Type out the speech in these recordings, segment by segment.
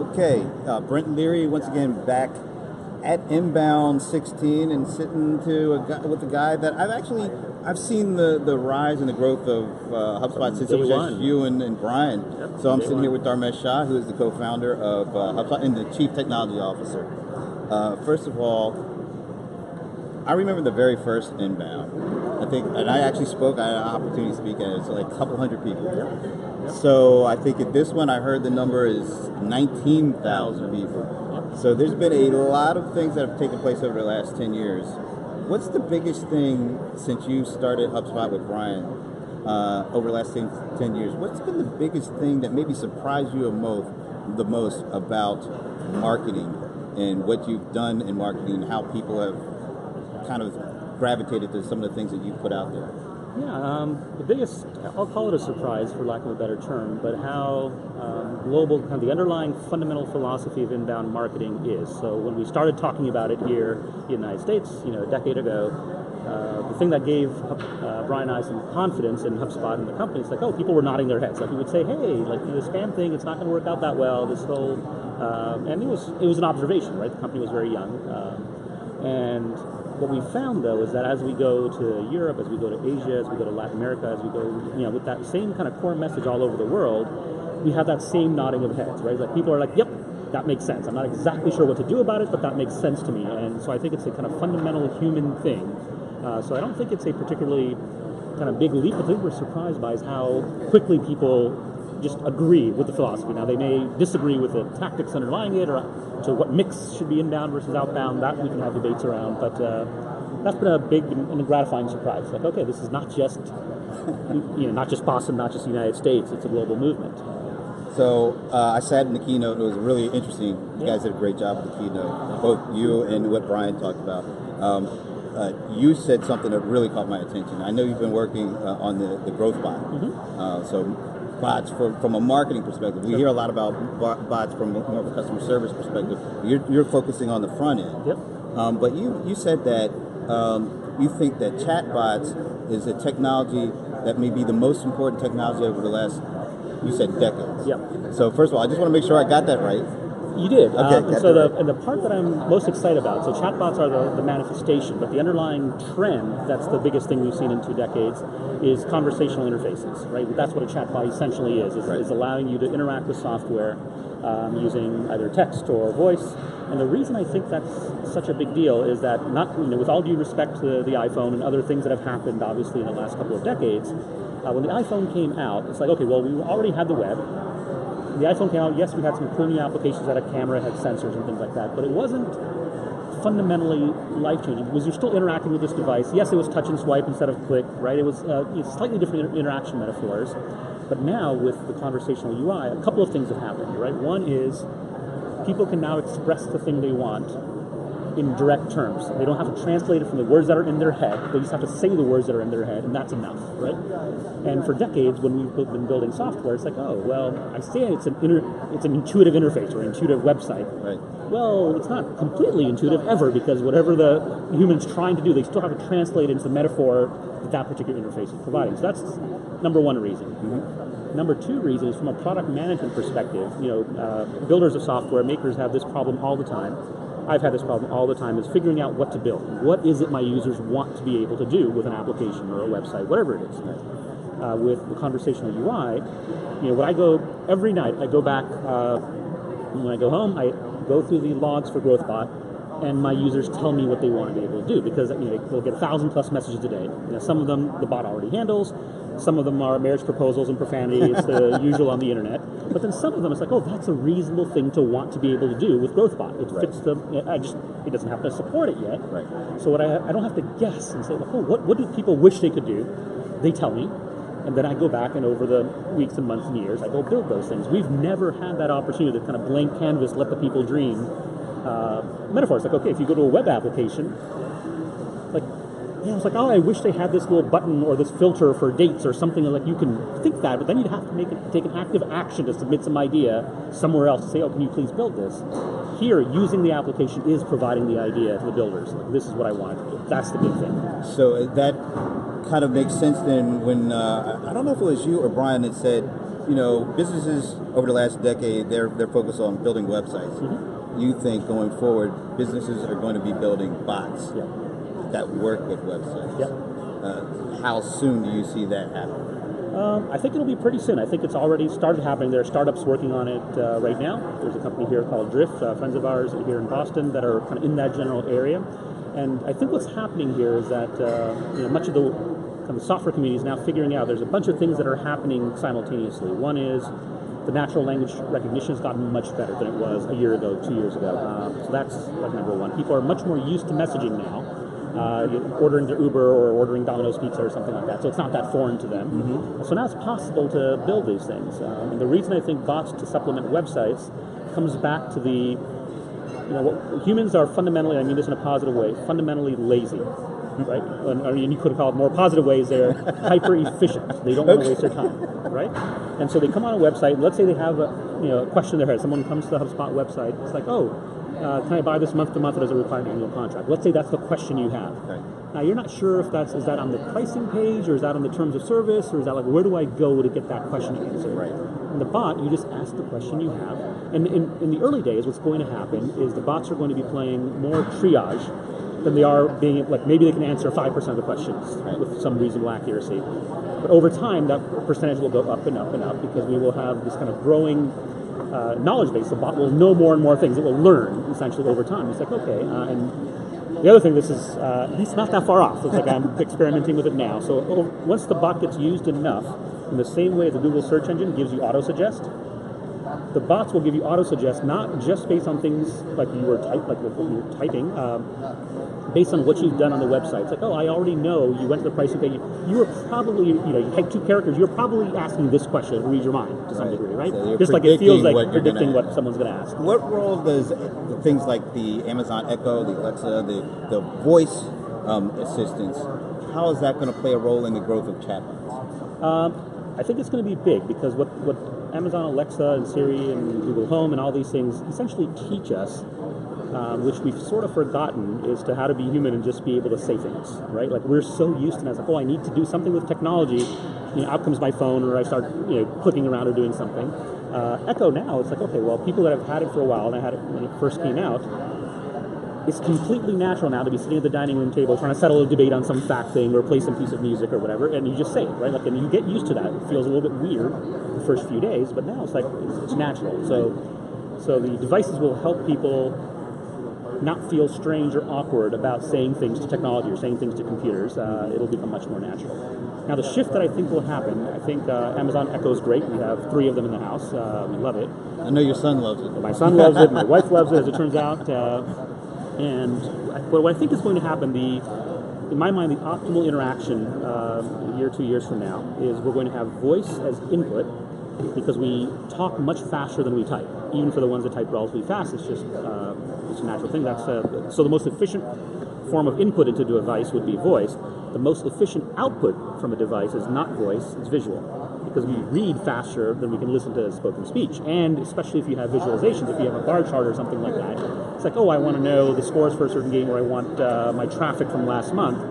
Okay, uh, Brent Leary once again back at Inbound 16 and sitting to a guy, with a guy that I've actually I've seen the, the rise and the growth of uh, HubSpot since it was just you and, and Brian. Yep, so I'm sitting one. here with Dharmesh Shah, who is the co-founder of uh, HubSpot and the chief technology officer. Uh, first of all, I remember the very first Inbound. I think, and I actually spoke. I had an opportunity to speak, and it's like a couple hundred people. So I think at this one, I heard the number is 19,000 people. So there's been a lot of things that have taken place over the last 10 years. What's the biggest thing since you started HubSpot with Brian uh, over the last 10, 10 years? What's been the biggest thing that maybe surprised you most, the most about marketing and what you've done in marketing, how people have kind of gravitated to some of the things that you put out there? Yeah, um, the biggest, I'll call it a surprise for lack of a better term, but how um, global, kind of the underlying fundamental philosophy of inbound marketing is. So when we started talking about it here in the United States, you know, a decade ago, uh, the thing that gave uh, Brian and I some confidence in HubSpot and the company is like, oh, people were nodding their heads. Like we would say, hey, like the spam thing, it's not going to work out that well. This whole, um, and it was it was an observation, right? The company was very young, um, and what we found though is that as we go to Europe, as we go to Asia, as we go to Latin America, as we go, you know, with that same kind of core message all over the world, we have that same nodding of heads, right? Like people are like, yep, that makes sense. I'm not exactly sure what to do about it, but that makes sense to me. And so I think it's a kind of fundamental human thing. Uh, so I don't think it's a particularly kind of big leap. The thing we're surprised by is how quickly people just agree with the philosophy. Now they may disagree with the tactics underlying it, or to what mix should be inbound versus outbound. That we can have debates around, but uh, that's been a big and a gratifying surprise. Like, okay, this is not just you know not just Boston, not just the United States. It's a global movement. So uh, I sat in the keynote. It was really interesting. You guys did a great job with the keynote, both you and what Brian talked about. Um, uh, you said something that really caught my attention. I know you've been working uh, on the, the growth bot. Uh, so bots for, from a marketing perspective. We hear a lot about bots from more of a customer service perspective. You're, you're focusing on the front end. Yep. Um, but you, you said that um, you think that chatbots is a technology that may be the most important technology over the last, you said decades. Yep. So first of all, I just want to make sure I got that right. You did. Okay, Um, and so the and the part that I'm most excited about. So chatbots are the, the manifestation, but the underlying trend that's the biggest thing we've seen in two decades is conversational interfaces. Right. That's what a chatbot essentially is. Is, Right. is allowing you to interact with software um, using either text or voice. And the reason I think that's such a big deal is that not you know with all due respect to the iPhone and other things that have happened obviously in the last couple of decades. Uh, when the iPhone came out, it's like okay, well we already had the web, the iPhone came out, yes, we had some cool new applications that had camera, had sensors and things like that, but it wasn't fundamentally life changing because you're still interacting with this device. Yes, it was touch and swipe instead of click, right? It was uh, you know, slightly different inter- interaction metaphors. But now with the conversational UI, a couple of things have happened, right? One is people can now express the thing they want in direct terms. They don't have to translate it from the words that are in their head. They just have to say the words that are in their head, and that's enough, right? And for decades, when we've been building software, it's like, oh, well, I say it's an inter- it's an intuitive interface or intuitive website. Right. Well, it's not completely intuitive ever because whatever the human's trying to do, they still have to translate into the metaphor that that particular interface is providing. So that's number one reason. Number two reason is from a product management perspective. You know, uh, builders of software, makers have this problem all the time. I've had this problem all the time is figuring out what to build. What is it my users want to be able to do with an application or a website, whatever it is. Uh, with the conversational UI, you know, when I go every night, I go back uh, when I go home, I go through the logs for GrowthBot, and my users tell me what they want to be able to do because you know they'll get a thousand plus messages a day. You know, some of them the bot already handles, some of them are marriage proposals and profanity. It's the usual on the internet. But then some of them, it's like, oh, that's a reasonable thing to want to be able to do with GrowthBot. It fits the. I just it doesn't have to support it yet. Right. So what I I don't have to guess and say, oh, what what do people wish they could do? They tell me. And then I go back and over the weeks and months and years, I go build those things. We've never had that opportunity to kind of blank canvas, let the people dream. Uh, metaphors like, okay, if you go to a web application, yeah, it's like, oh, I wish they had this little button or this filter for dates or something. Like you can think that, but then you'd have to make it, take an active action to submit some idea somewhere else to say, oh, can you please build this? Here, using the application is providing the idea to the builders. Like, this is what I want to do. That's the big thing. So that kind of makes sense then when uh, I don't know if it was you or Brian that said you know, businesses over the last decade, they're they're focused on building websites. Mm-hmm. You think going forward, businesses are going to be building bots Yeah. That work with websites. Yep. Uh, how soon do you see that happen? Um, I think it'll be pretty soon. I think it's already started happening. There are startups working on it uh, right now. There's a company here called Drift, uh, friends of ours here in Boston, that are kind of in that general area. And I think what's happening here is that uh, you know much of the kind of software community is now figuring out there's a bunch of things that are happening simultaneously. One is the natural language recognition has gotten much better than it was a year ago, two years ago. Um, so that's like number one. People are much more used to messaging now uh, ordering their Uber or ordering Domino's Pizza or something like that. So it's not that foreign to them. So now it's possible to build these things. Um, and the reason I think bots to supplement websites comes back to the, you know, what, humans are fundamentally, I mean this in a positive way, fundamentally lazy. Right? And, or you could call it more positive ways, they're hyper efficient. They don't want to waste their time. Right? And so they come on a website, let's say they have a, you know, a question in their head. Someone comes to the HubSpot website, it's like, oh, uh, can I buy this month to month or does it require an annual contract? Let's say that's the question you have. Okay. Now you're not sure if that's is that on the pricing page or is that on the terms of service or is that like where do I go to get that question answered? Right. In the bot, you just ask the question you have. And in, in the early days, what's going to happen is the bots are going to be playing more triage than they are being like maybe they can answer five percent of the questions with some reasonable accuracy. But over time, that percentage will go up and up and up because we will have this kind of growing uh, knowledge base. The bot will know more and more things. It will learn essentially over time. It's like okay, uh, and the other thing, this is uh, it's not that far off. It's like I'm experimenting with it now. So oh, once the bot gets used enough, in the same way the Google search engine gives you auto suggest, the bots will give you auto suggest not just based on things like you were type like what you were typing. Um, based on what you've done on the website. It's like, oh, I already know you went to the pricing page. You were probably, you know, you typed two characters. You're probably asking this question to read your mind to some Right. degree, right? So Just like it feels like what you're predicting what someone's going to ask. What role does the things like the Amazon Echo, the Alexa, the, the voice um, assistants, how is that going to play a role in the growth of chatbots? Um, I think it's going to be big because what, what Amazon Alexa and Siri and Google Home and all these things essentially teach us, um, which we've sort of forgotten, is to how to be human and just be able to say things, right? Like we're so used to. It's like, oh, I need to do something with technology. You know, out comes my phone, or I start, you know, clicking around or doing something. Uh, Echo now, it's like, okay, well, people that have had it for a while, and I had it when it first came out, it's completely natural now to be sitting at the dining room table trying to settle a debate on some fact thing or play some piece of music or whatever, and you just say it, right? Like, and you get used to that. It feels a little bit weird the first few days, but now it's like it's, it's natural. So, so the devices will help people not feel strange or awkward about saying things to technology or saying things to computers. Uh, it'll become much more natural. Now, the shift that I think will happen, I think uh, Amazon Echo is great. We have three of them in the house. Uh, we love it. I know your son loves it. My son loves it. My wife loves it, as it turns out. And what what I think is going to happen, the in my mind, the optimal interaction uh, a year, two years from now, is we're going to have voice as input because we talk much faster than we type. Even for the ones that type relatively fast, it's just uh, it's a natural thing. That's uh, so the most efficient form of input into a device would be voice. The most efficient output from a device is not voice; it's visual because we read faster than we can listen to spoken speech. And especially if you have visualizations, if you have a bar chart or something like that, it's like, oh, I want to know the scores for a certain game, or I want uh, my traffic from last month.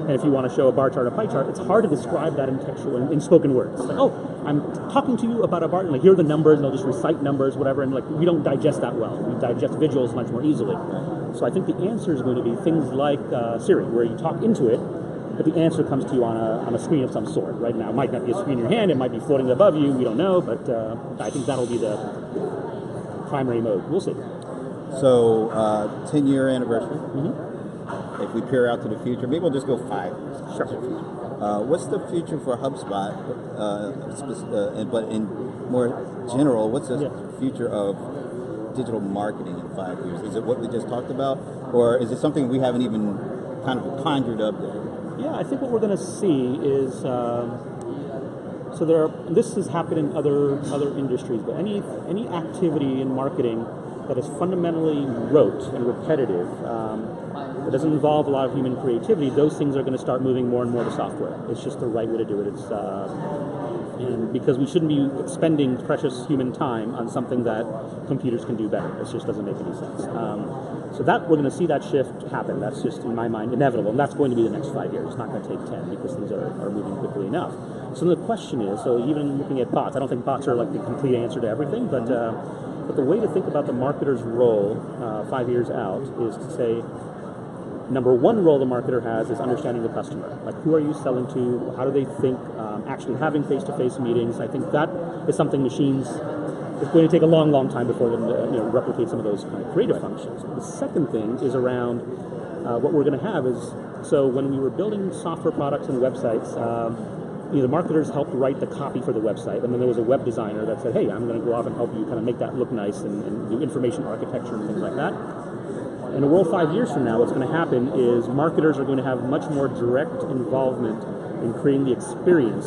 And if you want to show a bar chart or a pie chart, it's hard to describe that in textual, in, in spoken words. It's like, oh, I'm talking to you about a bar, and like here are the numbers, and they'll just recite numbers, whatever, and like we don't digest that well. We digest visuals much more easily. So I think the answer is going to be things like uh, Siri, where you talk into it, but the answer comes to you on a, on a screen of some sort. Right now, it might not be a screen in your hand; it might be floating above you. We don't know, but uh, I think that'll be the primary mode. We'll see. So, uh, 10 year anniversary. Mm-hmm. If we peer out to the future, maybe we'll just go five years. Sure. Uh, what's the future for HubSpot? Uh, uh, and, but in more general, what's the Yeah. future of digital marketing in five years? Is it what we just talked about, or is it something we haven't even kind of conjured up yet? Yeah, I think what we're going to see is um, so there. Are, this has happened in other other industries, but any any activity in marketing that is fundamentally rote and repetitive, um, that doesn't involve a lot of human creativity, those things are going to start moving more and more to software. It's just the right way to do it. It's uh, and because we shouldn't be spending precious human time on something that computers can do better. It just doesn't make any sense. Um, so that we're going to see that shift happen. That's just in my mind inevitable, and that's going to be the next five years. It's not going to take ten because things are, are moving quickly enough. So the question is, so even looking at bots, I don't think bots are like the complete answer to everything, but uh, but the way to think about the marketer's role uh, five years out is to say number one role the marketer has is understanding the customer. Like, who are you selling to? How do they think? Um, actually having face-to-face meetings. I think that is something machines. It's going to take a long, long time before them to you know, replicate some of those kind of creative functions. The second thing is around uh, what we're going to have is so when we were building software products and websites. Um, you know, the marketers helped write the copy for the website, and then there was a web designer that said, "Hey, I'm going to go off and help you kind of make that look nice and, and do information architecture and things like that." in a world five years from now, what's going to happen is marketers are going to have much more direct involvement in creating the experience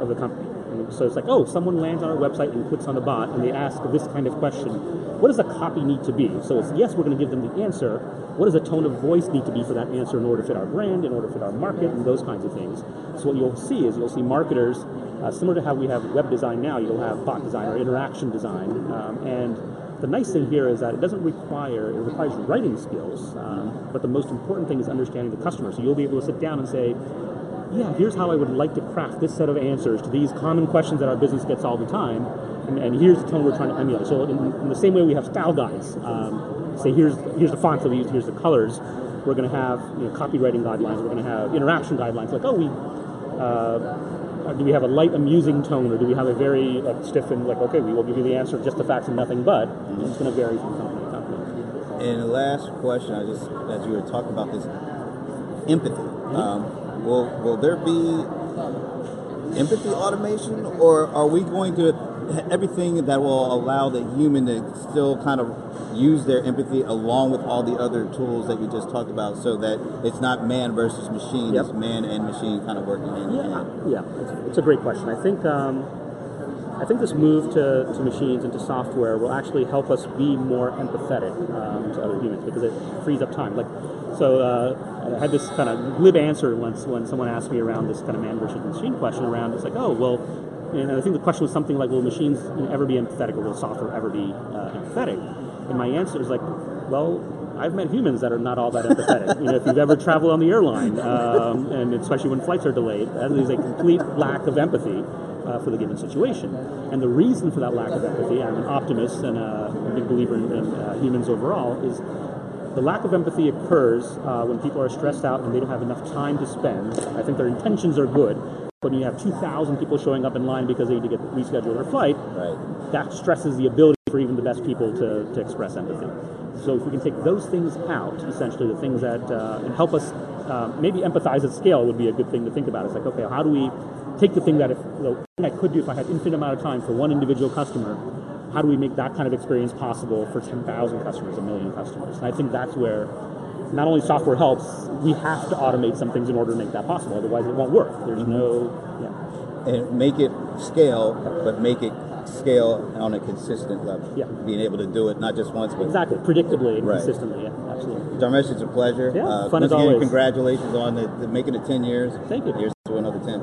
of the company. So it's like, oh, someone lands on our website and clicks on the bot, and they ask this kind of question: What does the copy need to be? So it's yes, we're going to give them the answer. What does the tone of voice need to be for that answer in order to fit our brand, in order to fit our market, and those kinds of things? So what you'll see is you'll see marketers, uh, similar to how we have web design now, you'll have bot design or interaction design, um, and the nice thing here is that it doesn't require, it requires writing skills, um, but the most important thing is understanding the customer. So you'll be able to sit down and say, yeah, here's how I would like to craft this set of answers to these common questions that our business gets all the time, and, and here's the tone we're trying to emulate. So in, in the same way we have style guides, um, say here's here's the fonts that we use, here's the colors. We're going to have you know, copywriting guidelines. We're going to have interaction guidelines. Like, oh, we uh, do we have a light, amusing tone, or do we have a very like, stiff and like, okay, we will give you the answer, just the facts and nothing but? It's going to vary from company to company. And the last question, I just as you were talking about this empathy, um, will will there be empathy automation, or are we going to everything that will allow the human to still kind of use their empathy along with all the other tools that you just talked about, so that it's not man versus machine, Yep. it's man and machine kind of working hand in hand. Yeah, it's, it's a great question. I think um, I think this move to, to machines and to software will actually help us be more empathetic um, to other humans because it frees up time. Like, so uh, I had this kind of glib answer once when someone asked me around this kind of man versus machine question around. It's like, oh well, and I think the question was something like, will machines ever be empathetic, or will software ever be uh, empathetic? And my answer is like, well, I've met humans that are not all that empathetic. you know, if you've ever traveled on the airline, um, and especially when flights are delayed, that is a complete lack of empathy uh, for the given situation. And the reason for that lack of empathy, I'm an optimist and a, big believer in, in uh, humans overall, is the lack of empathy occurs uh, when people are stressed out and they don't have enough time to spend. I think their intentions are good, but when you have 2,000 people showing up in line because they need to get reschedule their flight, Right. that stresses the ability for even the best people to, to express empathy. So if we can take those things out, essentially the things that uh, and help us uh, maybe empathize at scale would be a good thing to think about. It's like, okay, how do we take the thing that if the thing I could do if I had infinite amount of time for one individual customer, how do we make that kind of experience possible for 10,000 customers, a million customers? And I think that's where not only software helps, we have to automate some things in order to make that possible. Otherwise, it won't work. There's no, yeah. And make it scale, but make it scale on a consistent level. Yeah. Being able to do it not just once, but Exactly, predictably and Right. consistently. Yeah, absolutely. Dharmesh, it's a pleasure. Yeah, uh, fun once as again, always. Congratulations on the, the making it ten years. Thank you. Here's to another ten.